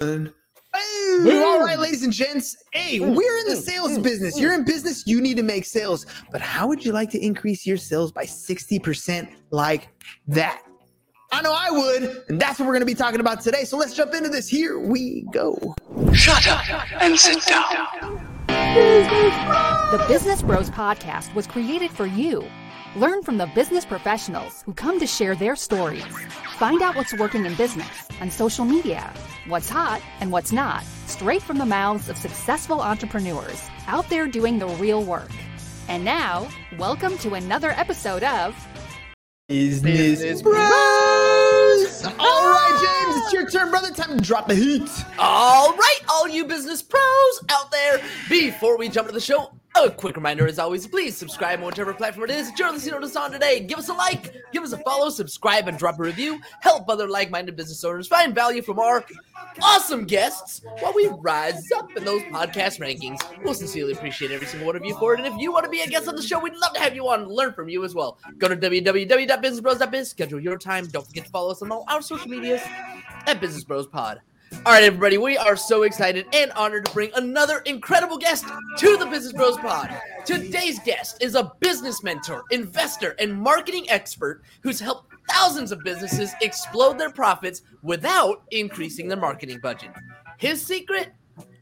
Boom. All right, ladies and gents. Hey, we're in the sales business. You're in business, you need to make sales. But how would you like to increase your sales by 60% like that? I know I would, and that's what we're going to be talking about today. So let's jump into this. Here we go. Shut up and sit down. The Business Bros Podcast was created for you. Learn from the business professionals who come to share their stories. Find out what's working in business on social media, what's hot and what's not, straight from the mouths of successful entrepreneurs out there doing the real work. And now, welcome to another episode of Business, Bros. All right, ah! James, it's your turn, brother. Time to drop the heat. All right, all you business pros out there. Before we jump into the show, a quick reminder as always, please subscribe on whichever platform it is you're listening to us on today. Give us a like, give us a follow, subscribe, and drop a review. Help other like minded business owners find value from our awesome guests while we rise up in those podcast rankings. We'll sincerely appreciate every single one of you for it. And if you want to be a guest on the show, we'd love to have you on and learn from you as well. Go to www.businessbros.biz, schedule your time. Don't forget to follow us on all our social medias at Business Bros Pod. All right, everybody, we are so excited and honored to bring another incredible guest to the Business Bros Pod. Today's guest is a business mentor, investor, and marketing expert who's helped thousands of businesses explode their profits without increasing their marketing budget. His secret?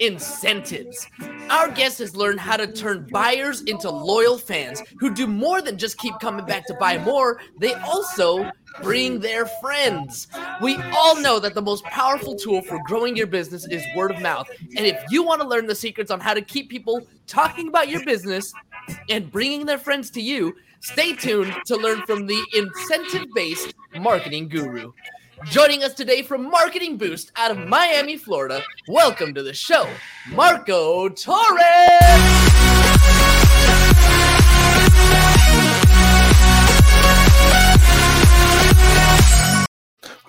Incentives. Our guest has learned how to turn buyers into loyal fans who do more than just keep coming back to buy more, they also bring their friends. We all know that the most powerful tool for growing your business is word of mouth. And if you want to learn the secrets on how to keep people talking about your business and bringing their friends to you, stay tuned to learn from the incentive based marketing guru. Joining us today from Marketing Boost out of Miami, Florida, welcome to the show, Marco Torres.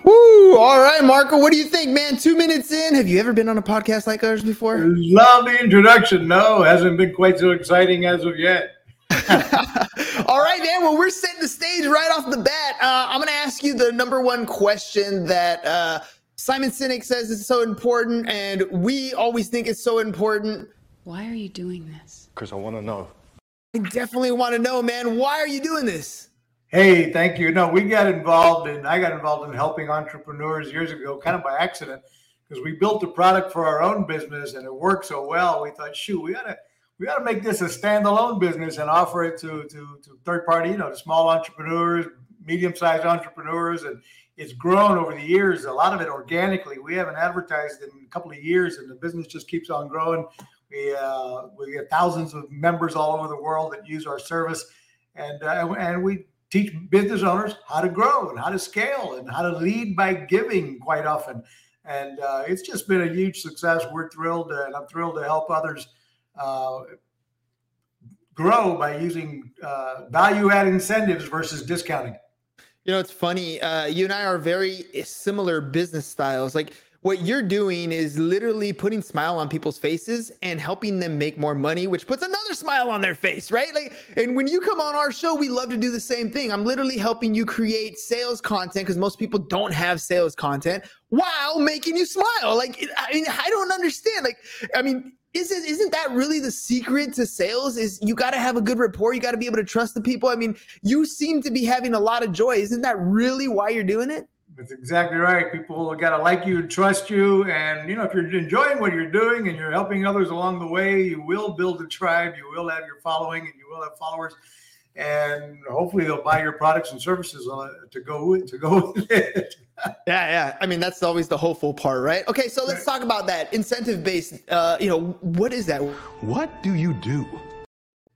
Woo! All right, Marco, what do you think, man? Two minutes in. Have you ever been on a podcast like ours before? Love the introduction. No, hasn't been quite so exciting as of yet. All right, man. Well, we're setting the stage right off the bat. Uh, I'm going to ask you the number one question that uh, Simon Sinek says is so important, and we always think it's so important. Why are you doing this? Because I want to know. I definitely want to know, man. Why are you doing this? Hey, thank you. No, we got involved in, I got involved in helping entrepreneurs years ago, kind of by accident, because we built a product for our own business and it worked so well. We thought, shoot, we gotta, we gotta make this a standalone business and offer it to, to, to third party, you know, to small entrepreneurs, medium sized entrepreneurs. And it's grown over the years, a lot of it organically. We haven't advertised in a couple of years and the business just keeps on growing. We, uh, we have thousands of members all over the world that use our service. And, uh, and we teach business owners how to grow and how to scale and how to lead by giving quite often. And uh, it's just been a huge success. We're thrilled, and I'm thrilled to help others uh, grow by using uh, value add incentives versus discounting. You know, it's funny. Uh, you and I are very similar business styles. Like, what you're doing is literally putting smile on people's faces and helping them make more money which puts another smile on their face right like and when you come on our show we love to do the same thing i'm literally helping you create sales content because most people don't have sales content while making you smile like i mean i don't understand like i mean isn't isn't that really the secret to sales is you got to have a good rapport you got to be able to trust the people i mean you seem to be having a lot of joy isn't that really why you're doing it that's exactly right. People got to like you and trust you. And, you know, if you're enjoying what you're doing and you're helping others along the way, you will build a tribe, you will have your following, and you will have followers. And hopefully they'll buy your products and services to go with, to go with it. yeah, yeah. I mean, that's always the hopeful part, right? Okay, so let's talk about that incentive based. Uh, you know, what is that? What do you do?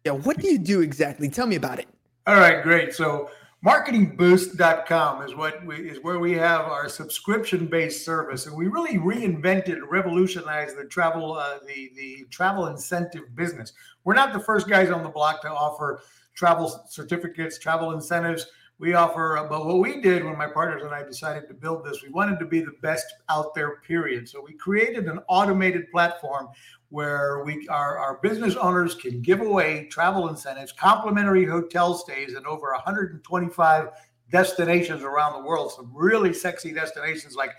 Yeah, what do you do exactly? Tell me about it. All right, great. So marketingboost.com is what we, is where we have our subscription based service and we really reinvented revolutionized the travel uh, the the travel incentive business we're not the first guys on the block to offer travel certificates travel incentives we offer uh, but what we did when my partners and i decided to build this we wanted to be the best out there period so we created an automated platform where we our, our business owners can give away travel incentives, complimentary hotel stays in over 125 destinations around the world. Some really sexy destinations like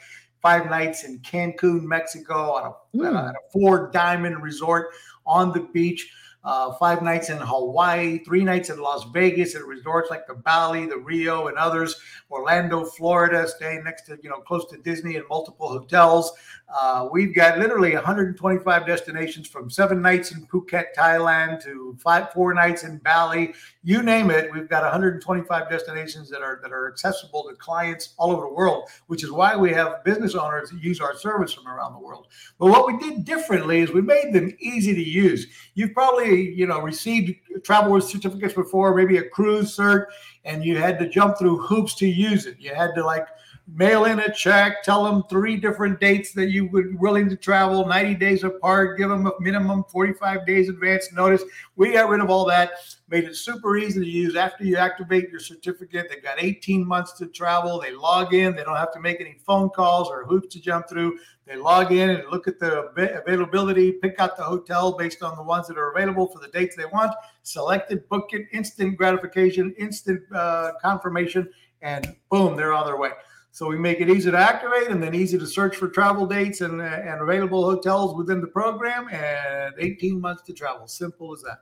five nights in Cancun, Mexico, on a, Mm. at a four diamond resort on the beach. Uh, five nights in Hawaii, three nights in Las Vegas at resorts like the Bally, the Rio, and others. Orlando, Florida, staying next to you know close to Disney and multiple hotels. Uh, we've got literally 125 destinations from seven nights in Phuket, Thailand, to five four nights in Bali. You name it, we've got 125 destinations that are that are accessible to clients all over the world. Which is why we have business owners that use our service from around the world. But what we did differently is we made them easy to use. You've probably you know received travel certificates before, maybe a cruise cert, and you had to jump through hoops to use it. You had to like mail in a check, tell them three different dates that you would willing to travel, 90 days apart, give them a minimum 45 days advance notice. We got rid of all that, made it super easy to use. After you activate your certificate, they've got 18 months to travel. They log in, they don't have to make any phone calls or hoops to jump through. They log in and look at the availability, pick out the hotel based on the ones that are available for the dates they want, select it, book it, instant gratification, instant uh, confirmation, and boom, they're on their way. So we make it easy to activate and then easy to search for travel dates and, uh, and available hotels within the program and 18 months to travel. Simple as that.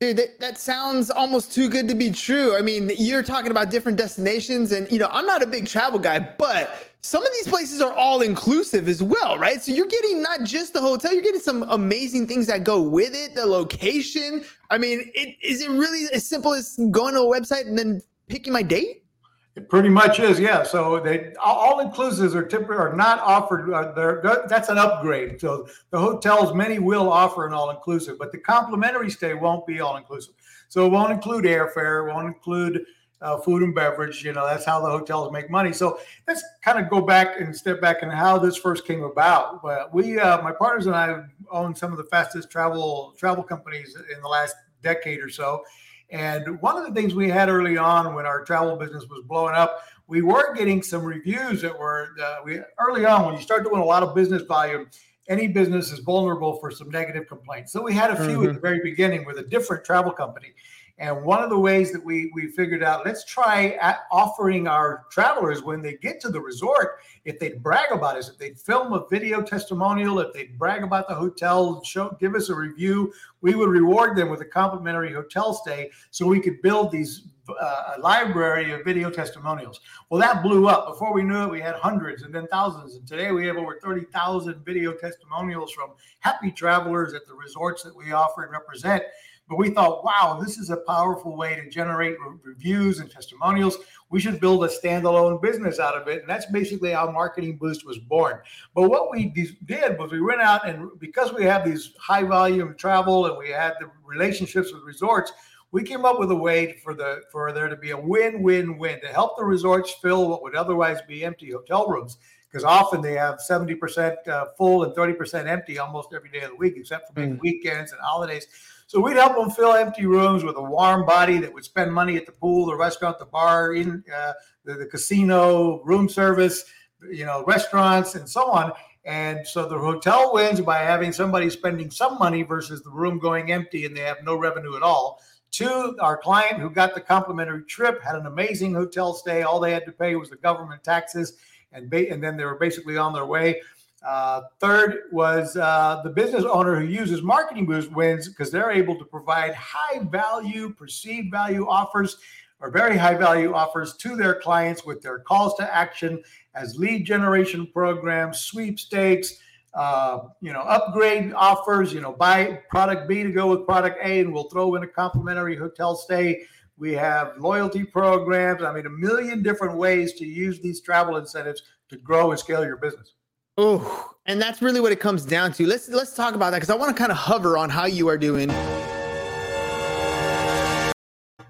Dude, that, that sounds almost too good to be true. I mean, you're talking about different destinations, and you know, I'm not a big travel guy, but some of these places are all inclusive as well, right? So you're getting not just the hotel, you're getting some amazing things that go with it, the location. I mean, it, is it really as simple as going to a website and then picking my date? It pretty much is, yeah. So they all inclusives are typically are not offered. Uh, they're, that's an upgrade. So the hotels, many will offer an all inclusive, but the complimentary stay won't be all inclusive. So it won't include airfare, it won't include uh, food and beverage. You know, that's how the hotels make money. So let's kind of go back and step back and how this first came about. But we, uh, my partners and I, own some of the fastest travel travel companies in the last decade or so. And one of the things we had early on when our travel business was blowing up, we were getting some reviews that were uh, we early on when you start doing a lot of business volume. Any business is vulnerable for some negative complaints. So we had a few Mhm. at the very beginning with a different travel company. And one of the ways that we we figured out, let's try offering our travelers when they get to the resort, if they'd brag about us, if they'd film a video testimonial, if they'd brag about the hotel, show give us a review, we would reward them with a complimentary hotel stay, so we could build these uh, a library of video testimonials. Well, that blew up. Before we knew it, we had hundreds and then thousands. And today we have over 30,000 video testimonials from happy travelers at the resorts that we offer and represent. But we thought, wow, this is a powerful way to generate re- reviews and testimonials. We should build a standalone business out of it. And that's basically how Marketing Boost was born. But what we de- did was we went out and because we have these high volume travel and we had the relationships with resorts, we came up with a way for the for there to be a win-win-win to help the resorts fill what would otherwise be empty hotel rooms because often they have 70% uh, full and 30% empty almost every day of the week except for maybe Mm. weekends and holidays so we'd help them fill empty rooms with a warm body that would spend money at the pool the restaurant the bar in uh, the, the casino room service you know restaurants and so on and so the hotel wins by having somebody spending some money versus the room going empty and they have no revenue at all Two, our client who got the complimentary trip had an amazing hotel stay. All they had to pay was the government taxes, and ba- and then they were basically on their way. Uh, third was uh, the business owner who uses Marketing Boost wins because they're able to provide high value, perceived value offers or very high value offers to their clients with their calls to action as lead generation programs, sweepstakes, uh, you know, upgrade offers, you know, buy product B to go with product A, and we'll throw in a complimentary hotel stay. We have loyalty programs. I mean, a million different ways to use these travel incentives to grow and scale your business. Oh, and that's really what it comes down to. Let's let's talk about that because I want to kind of hover on how you are doing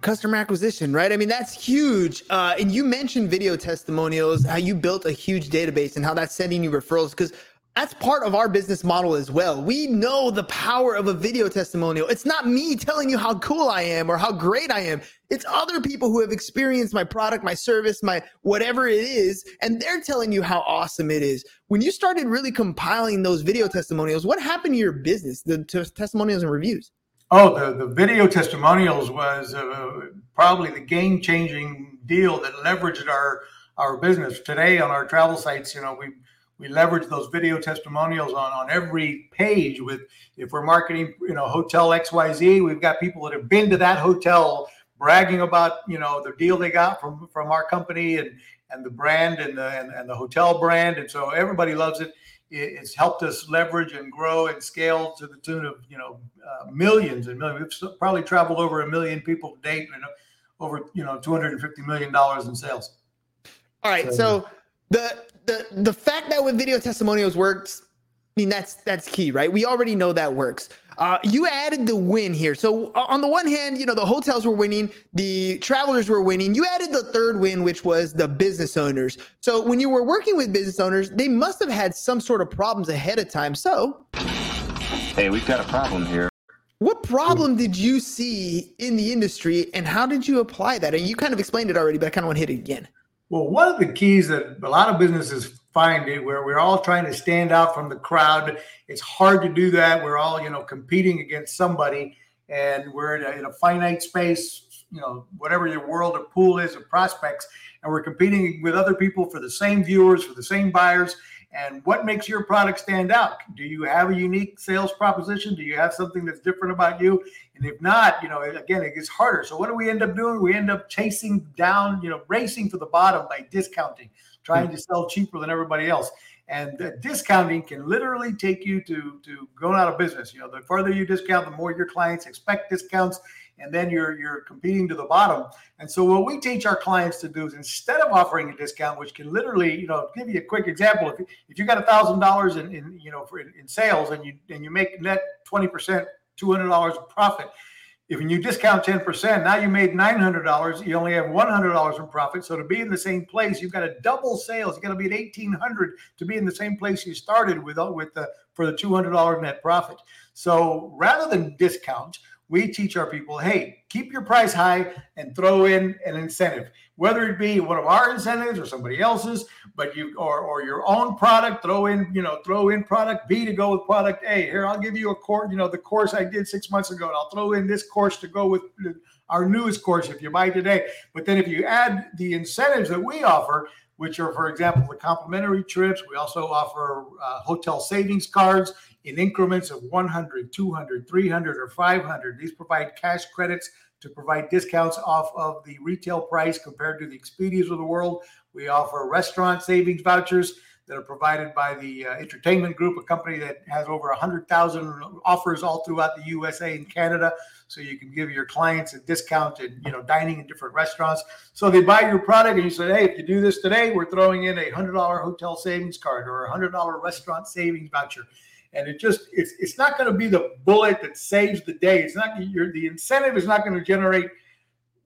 customer acquisition, right? I mean, that's huge. Uh, and you mentioned video testimonials, how you built a huge database and how that's sending you referrals because that's part of our business model as well. We know the power of a video testimonial. It's not me telling you how cool I am or how great I am. It's other people who have experienced my product, my service, my whatever it is, and they're telling you how awesome it is. When you started really compiling those video testimonials, what happened to your business, the t- testimonials and reviews? Oh, the, the video testimonials was uh, probably the game changing deal that leveraged our our business today on our travel sites. You know, we we leverage those video testimonials on on every page. With if we're marketing, you know, Hotel X Y Z, we've got people that have been to that hotel bragging about you know the deal they got from from our company and and the brand and the and, and the hotel brand, and so everybody loves it. It's helped us leverage and grow and scale to the tune of you know uh, millions and millions. We've probably traveled over a million people to date, and over you know 250 million dollars in sales. All right, so, so the the the fact that with video testimonials works I mean that's that's key, right? We already know that works. Uh, you added the win here. So on the one hand, you know the hotels were winning, the travelers were winning. You added the third win, which was the business owners. So when you were working with business owners, they must have had some sort of problems ahead of time. So, hey, we've got a problem here. What problem did you see in the industry, and how did you apply that? And you kind of explained it already, but I kind of want to hit it again. Well, one of the keys that a lot of businesses find it where we're all trying to stand out from the crowd. It's hard to do that. We're all, you know, competing against somebody and we're in a, in a finite space, you know, whatever your world or pool is of prospects. And we're competing with other people for the same viewers, for the same buyers. And what makes your product stand out? Do you have a unique sales proposition? Do you have something that's different about you? And if not, you know, again, it gets harder. So what do we end up doing? We end up chasing down, you know, racing to the bottom by discounting, trying mm-hmm. to sell cheaper than everybody else. And discounting can literally take you to to going out of business. You know, the further you discount, the more your clients expect discounts, and then you're you're competing to the bottom. And so what we teach our clients to do is instead of offering a discount, which can literally, you know, give you a quick example. If, if you got a thousand dollars in, you know for in, in sales and you and you make net twenty percent, two hundred dollars of profit. If you discount 10%, now you made $900, you only have $100 in profit. So to be in the same place, you've got to double sales. You've got to be at 1800 to be in the same place you started with uh, with the for the $200 net profit. So rather than discount, we teach our people, hey, keep your price high and throw in an incentive, whether it be one of our incentives or somebody else's, but you or or your own product, throw in, you know, throw in product B to go with product A. Here, I'll give you a course, you know, the course I did six months ago, and I'll throw in this course to go with our newest course if you buy today. But then if you add the incentives that we offer, which are, for example, the complimentary trips. We also offer uh, hotel savings cards in increments of 100, 200, 300, or 500. These provide cash credits to provide discounts off of the retail price compared to the Expedias of the world. We offer restaurant savings vouchers that are provided by the uh, Entertainment Group, a company that has over 100,000 offers all throughout the USA and Canada. So you can give your clients a discount in, you know, dining in different restaurants. So they buy your product and you say, hey, if you do this today, we're throwing in a $100 hotel savings card or a $100 restaurant savings voucher and it just it's it's not going to be the bullet that saves the day. It's not your the incentive is not going to generate.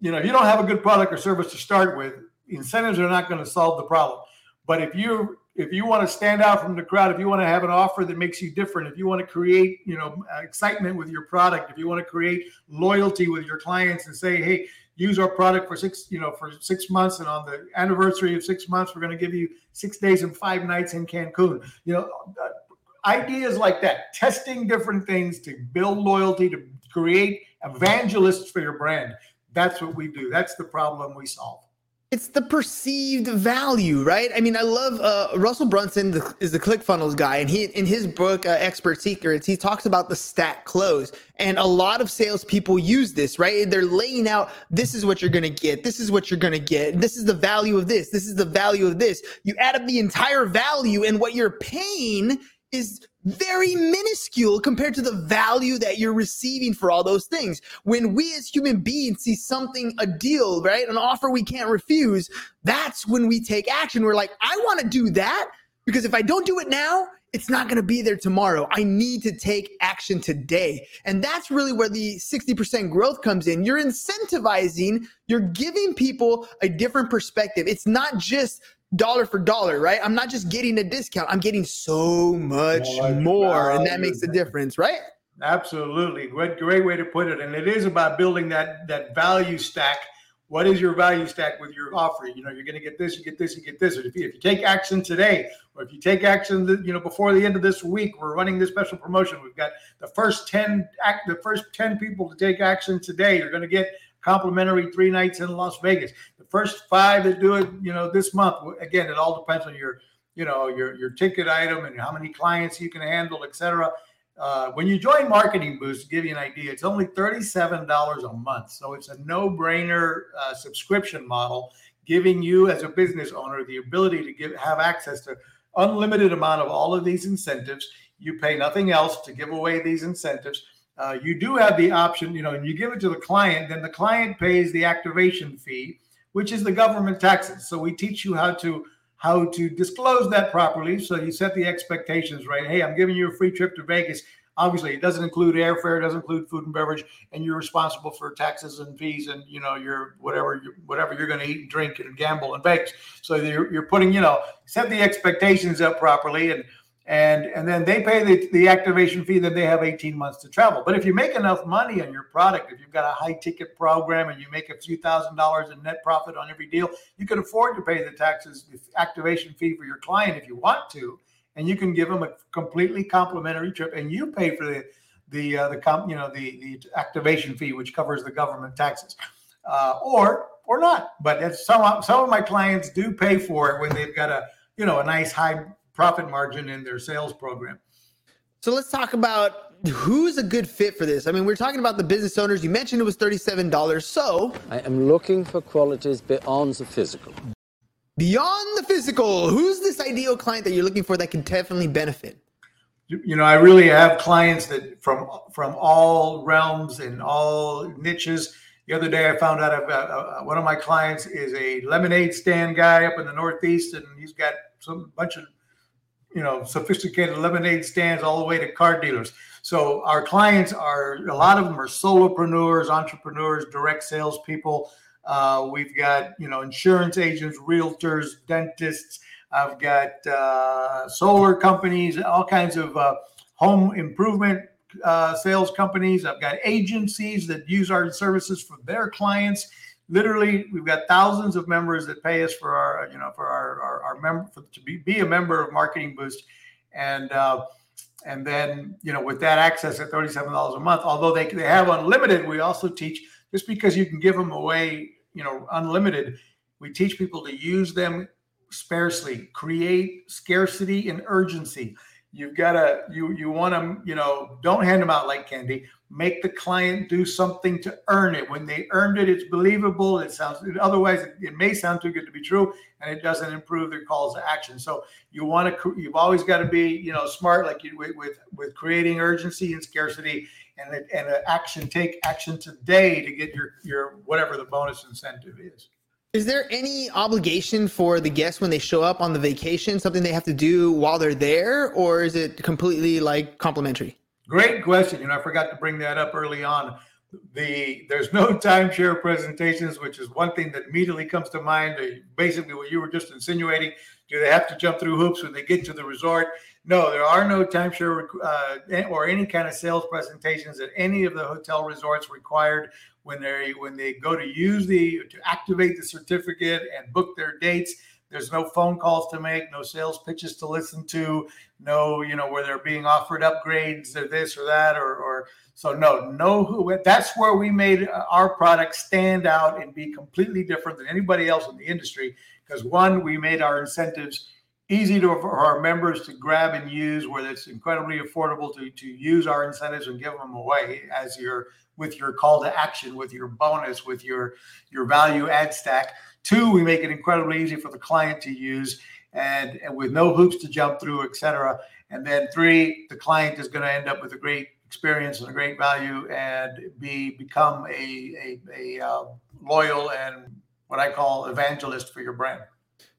You know, if you don't have a good product or service to start with, incentives are not going to solve the problem. But if you if you want to stand out from the crowd, if you want to have an offer that makes you different, if you want to create you know excitement with your product, if you want to create loyalty with your clients and say, hey, use our product for six you know for six months, and on the anniversary of six months, we're going to give you six days and five nights in Cancun. You know, ideas like that, testing different things to build loyalty, to create evangelists for your brand. That's what we do. That's the problem we solve. It's the perceived value, right? I mean, I love uh, Russell Brunson is the ClickFunnels guy, and he in his book uh, Expert Secrets, he talks about the stack close, and a lot of salespeople use this, right? They're laying out this is what you're gonna get, this is what you're gonna get, this is the value of this, this is the value of this. You add up the entire value, and what you're paying is very minuscule compared to the value that you're receiving for all those things. When we as human beings see something, a deal, right? An offer we can't refuse, that's when we take action. We're like, I want to do that because if I don't do it now, it's not going to be there tomorrow. I need to take action today. And that's really where the 60% growth comes in. You're incentivizing, you're giving people a different perspective. It's not just dollar for dollar, right? I'm not just getting a discount, I'm getting so much more. And that makes a difference, right? Absolutely. Great, great way to put it. And it is about building that that value stack. What is your value stack with your offer? You know, you're going to get this, you get this, you get this. If you, if you take action today, or if you take action, you know, before the end of this week, we're running this special promotion. We've got the first ten act, the first ten people to take action today. You're going to get complimentary three nights in Las Vegas. The first five that do it, you know, this month. Again, it all depends on your you know, your your ticket item and how many clients you can handle, etc. Uh, when you join Marketing Boost, to give you an idea, it's only $37 a month. So it's a no brainer uh, subscription model, giving you as a business owner the ability to give have access to unlimited amount of all of these incentives. You pay nothing else to give away these incentives. Uh, you do have the option, you know, and you give it to the client, then the client pays the activation fee, which is the government taxes. So we teach you how to how to disclose that properly. So you set the expectations right. Hey, I'm giving you a free trip to Vegas. Obviously, it doesn't include airfare, it doesn't include food and beverage, and you're responsible for taxes and fees and you know your whatever whatever you're going to eat and drink and gamble in Vegas. So you're, you're putting you know set the expectations up properly and and and then they pay the, the activation fee then they have 18 months to travel. But if you make enough money on your product if you've got a high ticket program and you make a few thousand dollars in net profit on every deal you can afford to pay the taxes the activation fee for your client if you want to. And you can give them a completely complimentary trip and you pay for the the uh, the com, you know the the activation fee which covers the government taxes. Uh, or or not. But some some of my clients do pay for it when they've got a you know a nice high profit margin in their sales program. So let's talk about who's a good fit for this. I mean, we're talking about the business owners. You mentioned it was $37. So I am looking for qualities beyond the physical. Beyond the physical, who's this ideal client that you're looking for that can definitely benefit? You know, I really have clients that from from all realms and all niches. The other day, I found out uh, uh, one of my clients is a lemonade stand guy up in the Northeast, and he's got some bunch of you know sophisticated lemonade stands all the way to car dealers. So our clients are a lot of them are solopreneurs entrepreneurs direct salespeople. Uh, we've got you know insurance agents realtors dentists. I've got uh, solar companies all kinds of uh, home improvement uh, sales companies. I've got agencies that use our services for their clients literally we've got thousands of members that pay us for our you know for our our, our member for, to be, be a member of marketing boost. And uh, and then you know with that access at $37 a month although they, they have unlimited we also teach just because you can give them away you know unlimited we teach people to use them sparsely create scarcity and urgency. You've got to you you want to you know don't hand them out like candy make the client do something to earn it. When they earned it it's believable. It sounds otherwise it, may sound too good to be true and it doesn't improve their calls to action. So you want to you've always got to be you know smart like you with with, with creating urgency and scarcity and and action take action today to get your your whatever the bonus incentive is. Is there any obligation for the guests when they show up on the vacation, something they have to do while they're there, or is it completely like complimentary? Great question. You know, I forgot to bring that up early on. The there's no timeshare presentations, which is one thing that immediately comes to mind. Basically, what you were just insinuating. Do they have to jump through hoops when they get to the resort? No, there are no timeshare uh, or any kind of sales presentations at any of the hotel resorts required when they when they go to use the to activate the certificate and book their dates there's no phone calls to make no sales pitches to listen to no you know where they're being offered upgrades or this or that or, or so no no who that's where we made our product stand out and be completely different than anybody else in the industry because one we made our incentives easy to, for our members to grab and use where it's incredibly affordable to, to use our incentives and give them away as your with your call to action, with your bonus, with your your value add stack. Two, we make it incredibly easy for the client to use and, and with no hoops to jump through, et cetera. And then three, the client is going to end up with a great experience and a great value and be become a, a, a uh, loyal and what I call evangelist for your brand.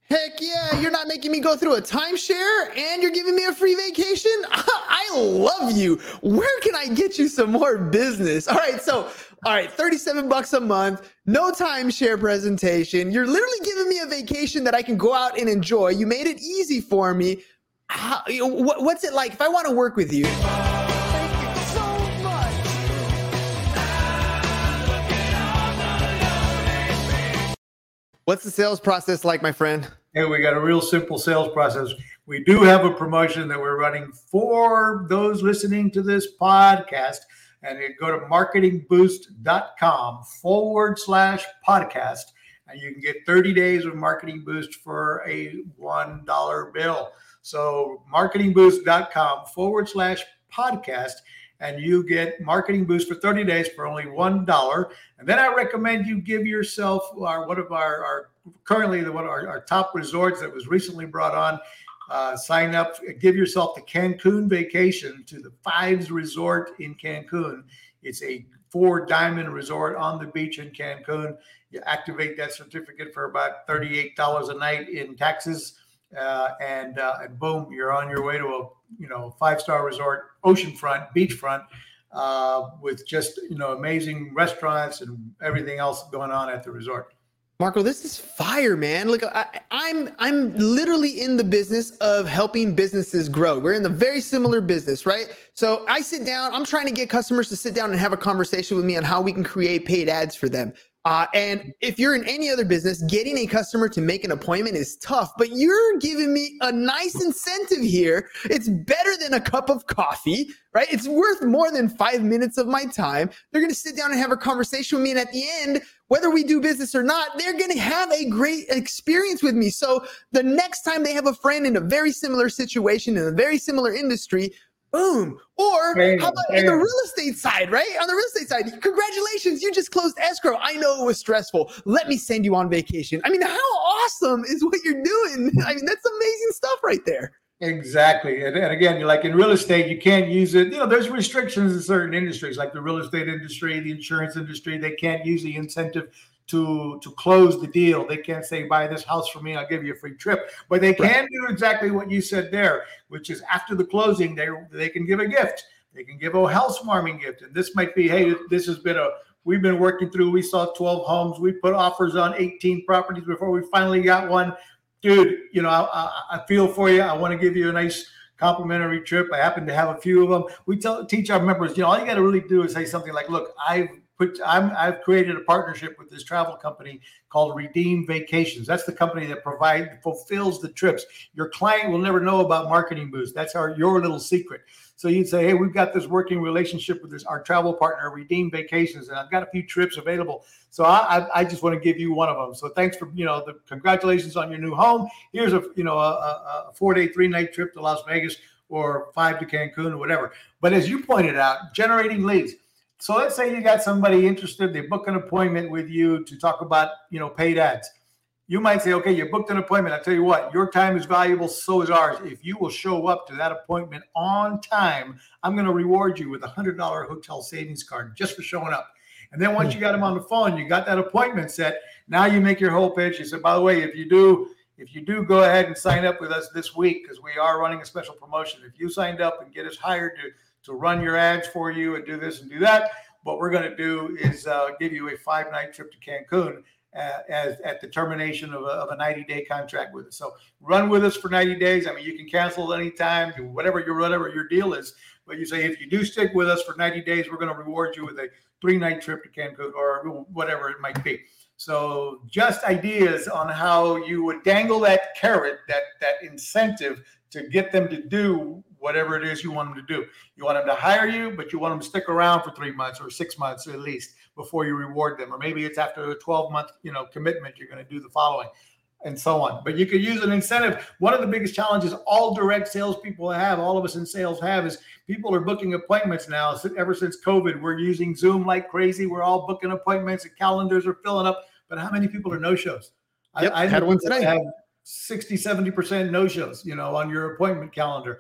Heck yeah, you're not making me go through a timeshare and you're giving me a free vacation. I love you. Where can I get you some more business? All right, so all right, 37 bucks a month, no timeshare presentation. You're literally giving me a vacation that I can go out and enjoy. You made it easy for me. How, what's it like if I want to work with you? What's the sales process like, my friend? Hey, we got a real simple sales process. We do have a promotion that we're running for those listening to this podcast. And you go to marketingboost.com forward slash podcast. and you can get 30 days of Marketing Boost for a $1 bill. So marketingboost.com forward slash podcast and you get marketing boost for 30 days for only one dollar and then i recommend you give yourself our one of our, our currently the one our, our top resorts that was recently brought on uh, sign up give yourself the cancun vacation to the fives resort in cancun it's a four diamond resort on the beach in cancun you activate that certificate for about $38 a night in taxes uh, and uh, and boom, you're on your way to a you know five star resort, oceanfront, beachfront, uh, with just you know amazing restaurants and everything else going on at the resort. Marco, this is fire, man. Look, I, I'm I'm literally in the business of helping businesses grow. We're in the very similar business, right? So I sit down. I'm trying to get customers to sit down and have a conversation with me on how we can create paid ads for them. Uh, and if you're in any other business, getting a customer to make an appointment is tough, but you're giving me a nice incentive here. It's better than a cup of coffee, right? It's worth more than five minutes of my time. They're going to sit down and have a conversation with me. And at the end, whether we do business or not, they're going to have a great experience with me. So the next time they have a friend in a very similar situation in a very similar industry, Boom. Or how about in the real estate side, right? On the real estate side, congratulations, you just closed escrow. I know it was stressful. Let me send you on vacation. I mean, how awesome is what you're doing? I mean, that's amazing stuff right there. Exactly. And, and again, you're like in real estate, you can't use it. You know, there's restrictions in certain industries, like the real estate industry, the insurance industry. They can't use the incentive to to close the deal. They can't say buy this house for me, I'll give you a free trip. But they can right. do exactly what you said there, which is after the closing, they they can give a gift. They can give a housewarming gift, and this might be, hey, this has been a we've been working through. We saw 12 homes. We put offers on 18 properties before we finally got one. Dude, you know, I, I, I feel for you. I want to give you a nice complimentary trip. I happen to have a few of them. We tell teach our members, you know, all you got to really do is say something like, "Look, I've put I'm, I've created a partnership with this travel company called Redeem Vacations. That's the company that provides fulfills the trips. Your client will never know about Marketing Boost. That's our your little secret. So you'd say, hey, we've got this working relationship with this our travel partner, Redeem Vacations, and I've got a few trips available. So I, I, I just want to give you one of them. So thanks for you know the congratulations on your new home. Here's a you know a, a four day three night trip to Las Vegas or five to Cancun or whatever. But as you pointed out, generating leads so let's say you got somebody interested, they book an appointment with you to talk about, you know, paid ads. You might say, okay, you booked an appointment. I tell you what, your time is valuable, so is ours. If you will show up to that appointment on time, I'm going to reward you with a hundred dollar hotel savings card just for showing up. And then once hmm. you got them on the phone, you got that appointment set. Now you make your whole pitch. You said, by the way, if you do, if you do go ahead and sign up with us this week, because we are running a special promotion, if you signed up and get us hired to to run your ads for you and do this and do that. What we're going to do is uh, give you a five night trip to Cancun uh, as at the termination of a, of a 90 day contract with us. So run with us for 90 days. I mean, you can cancel at any time, do whatever your whatever your deal is. But you say if you do stick with us for 90 days, we're going to reward you with a three night trip to Cancun or whatever it might be. So just ideas on how you would dangle that carrot, that that incentive to get them to do whatever it is you want them to do. You want them to hire you, but you want them to stick around for three months or six months at least before you reward them. Or maybe it's after a 12 month, you know, commitment, you're going to do the following and so on. But you could use an incentive. One of the biggest challenges all direct salespeople have, all of us in sales have, is people are booking appointments now. Ever since COVID, we're using Zoom like crazy. We're all booking appointments, and calendars are filling up. But how many people are no shows? Yep, I, I had one today. Have 60, 70% no shows, you know, on your appointment calendar.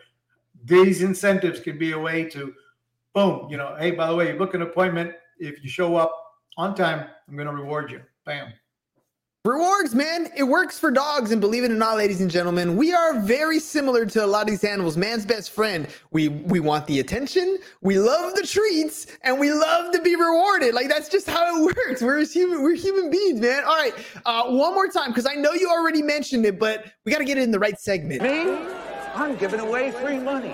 These incentives can be a way to, boom, you know, hey, by the way, you book an appointment. If you show up on time, I'm going to reward you. Bam. Rewards, man. It works for dogs. And believe it or not, ladies and gentlemen, we are very similar to a lot of these animals. Man's best friend. We we want the attention, we love the treats, and we love to be rewarded. Like that's just how it works. We're human, we're human beings, man. All right. Uh, one more time, because I know you already mentioned it, but we got to get it in the right segment. Me? I'm giving away free money.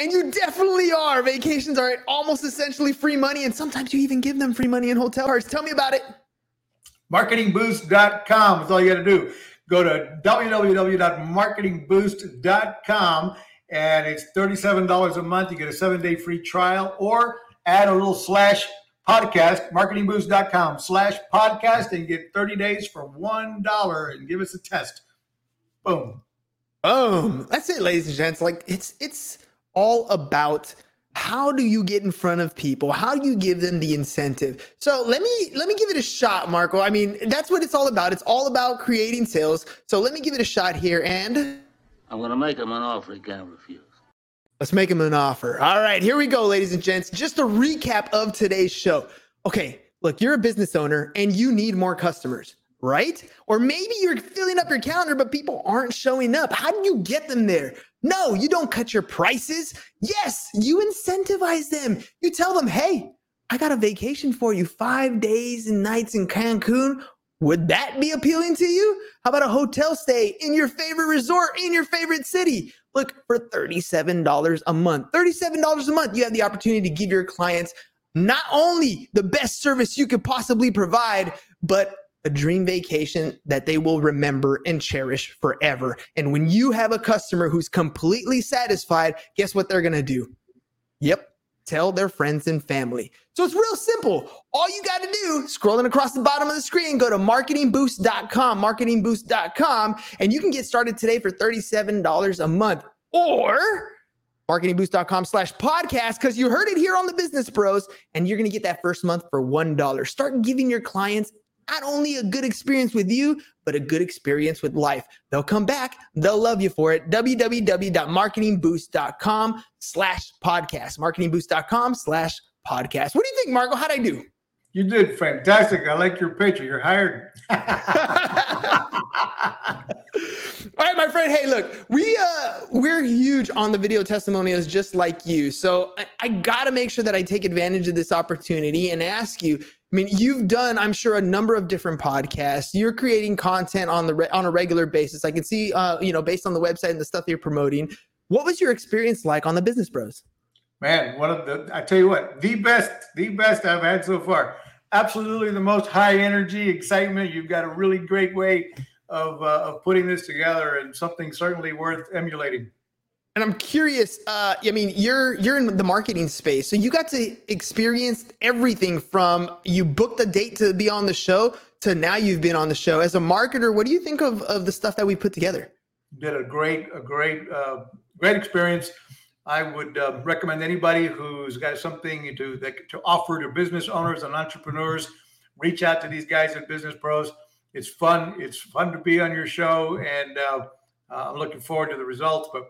And you definitely are. Vacations are almost essentially free money, and sometimes you even give them free money in hotel cards. Tell me about it. Marketingboost.com. That's all you got to do. Go to www.marketingboost.com and it's $37 a month. You get a seven day free trial or add a little slash podcast, marketingboost.com slash podcast and get 30 days for $1 and give us a test. Boom. Boom. That's it, ladies and gents. Like it's it's all about how do you get in front of people? How do you give them the incentive? So let me let me give it a shot, Marco. I mean, that's what it's all about. It's all about creating sales. So let me give it a shot here and I'm gonna make him an offer he can't refuse. Let's make him an offer. All right, here we go, ladies and gents. Just a recap of today's show. Okay, look, you're a business owner and you need more customers, right? Or maybe you're filling up your calendar, but people aren't showing up. How do you get them there? No, you don't cut your prices. Yes, you incentivize them. You tell them, hey, I got a vacation for you, five days and nights in Cancun. Would that be appealing to you? How about a hotel stay in your favorite resort in your favorite city? Look, for $37 a month, $37 a month, you have the opportunity to give your clients not only the best service you could possibly provide, but a dream vacation that they will remember and cherish forever. And when you have a customer who's completely satisfied, guess what they're going to do? Yep, tell their friends and family. So it's real simple. All you got to do, scrolling across the bottom of the screen, go to marketingboost.com, marketingboost.com, and you can get started today for $37 a month. Or marketingboost.com slash podcast because you heard it here on the Business Bros, and you're going to get that first month for $1. Start giving your clients not only a good experience with you, but a good experience with life. They'll come back. They'll love you for it. www.marketingboost.com slash podcast. Marketingboost.com slash podcast. What do you think, Marco? How'd I do? You did fantastic. I like your picture. You're hired. All right, my friend. Hey, look, we uh we're huge on the video testimonials just like you. So I, I gotta make sure that I take advantage of this opportunity and ask you. I mean, you've done, I'm sure, a number of different podcasts. You're creating content on the re- on a regular basis. I can see, uh, you know, based on the website and the stuff you're promoting. What was your experience like on the Business Bros? Man, one of the I tell you what, the best, the best I've had so far. Absolutely the most high energy, excitement. You've got a really great way of, uh, of putting this together and something certainly worth emulating. And I'm curious. Uh, I mean, you're you're in the marketing space, so you got to experience everything from you booked a date to be on the show to now you've been on the show. As a marketer, what do you think of of the stuff that we put together? Did a great a great uh, great experience. I would uh, recommend anybody who's got something to that, to offer to business owners and entrepreneurs, reach out to these guys at Business Bros. It's fun. It's fun to be on your show, and uh, uh, I'm looking forward to the results. But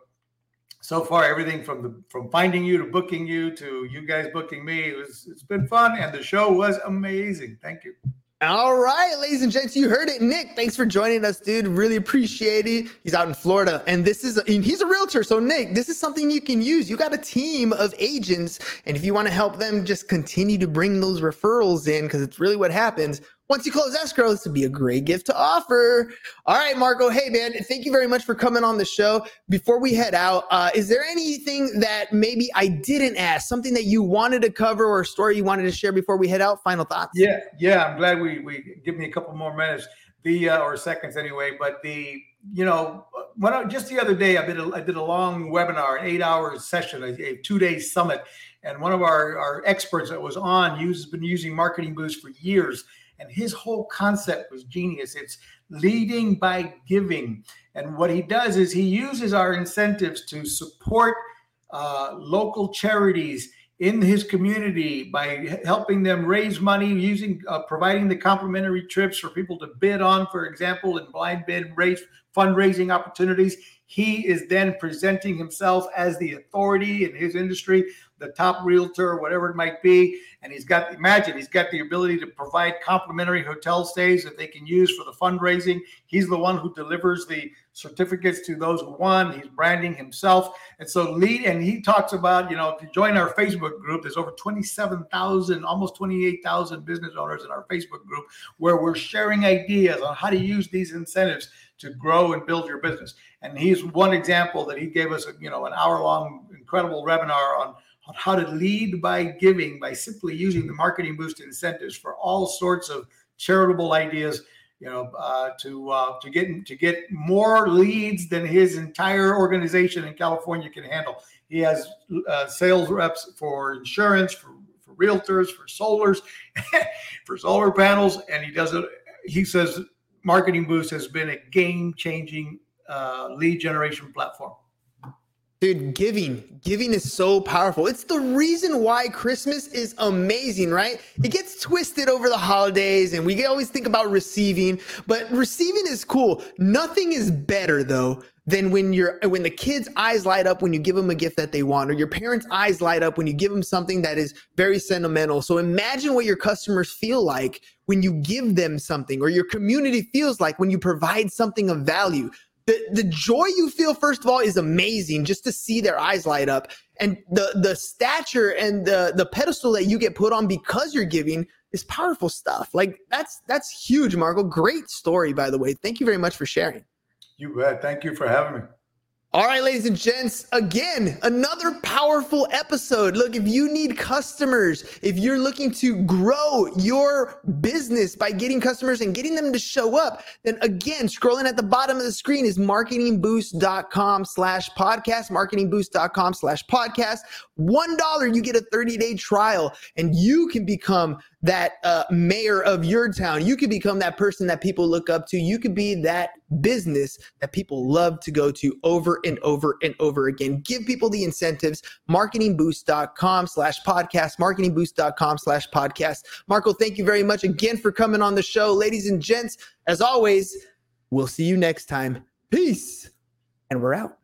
so far, everything from the from finding you to booking you to you guys booking me, it was it's been fun, and the show was amazing. Thank you. All right, ladies and gents, you heard it. Nick, thanks for joining us, dude. Really appreciate it. He's out in Florida, and this is he's a realtor. So, Nick, this is something you can use. You got a team of agents, and if you want to help them just continue to bring those referrals in, because it's really what happens. Once you close escrow, this would be a great gift to offer. All right, Marco. Hey, man, thank you very much for coming on the show. Before we head out, uh, is there anything that maybe I didn't ask, something that you wanted to cover or a story you wanted to share before we head out? Final thoughts? Yeah, yeah. I'm glad we we give me a couple more minutes, the uh, or seconds anyway. But the you know, when I, just the other day, I did a, I did a long webinar, an eight hour session, a, a two day summit, and one of our our experts that was on has been using Marketing Boost for years and his whole concept was genius. It's leading by giving. And what he does is he uses our incentives to support uh, local charities in his community by helping them raise money using uh, providing the complimentary trips for people to bid on for example in blind bid raise fundraising opportunities he is then presenting himself as the authority in his industry the top realtor, whatever it might be. And he's got, imagine, he's got the ability to provide complimentary hotel stays that they can use for the fundraising. He's the one who delivers the certificates to those who won. He's branding himself. And so, lead, and he talks about, you know, to join our Facebook group, there's over 27,000, almost 28,000 business owners in our Facebook group where we're sharing ideas on how to use these incentives to grow and build your business. And he's one example that he gave us, a, you know, an hour long incredible webinar on on how to lead by giving by simply using the marketing boost incentives for all sorts of charitable ideas you know uh, to uh, to get to get more leads than his entire organization in california can handle he has uh, sales reps for insurance for, for realtors, for solars, for solar panels, and he does it. He says Marketing Boost has been a game changing uh, lead generation platform. Dude, giving, giving is so powerful. It's the reason why Christmas is amazing, right? It gets twisted over the holidays and we always think about receiving, but receiving is cool. Nothing is better though than when you're when the kids eyes light up when you give them a gift that they want or your parents eyes light up when you give them something that is very sentimental so imagine what your customers feel like when you give them something or your community feels like when you provide something of value the the joy you feel first of all is amazing just to see their eyes light up. And the the stature and the the pedestal that you get put on because you're giving is powerful stuff. Like that's that's huge marco. Great story by the way. Thank you very much for sharing. You bet. Thank you for having me all right, ladies and gents, again, another powerful episode. Look, if you need customers, if you're looking to grow your business by getting customers and getting them to show up, then again, scrolling at the bottom of the screen is marketingboost.com slash podcast, marketingboost.com slash podcast. $1, you get a 30 day trial and you can become that uh, mayor of your town. You can become that person that people look up to. You could be that business that people love to go to over and over and over again. Give people the incentives. Marketingboost.com slash podcast. Marketingboost.com slash podcast. Marco, thank you very much again for coming on the show. Ladies and gents, as always, we'll see you next time. Peace. And we're out.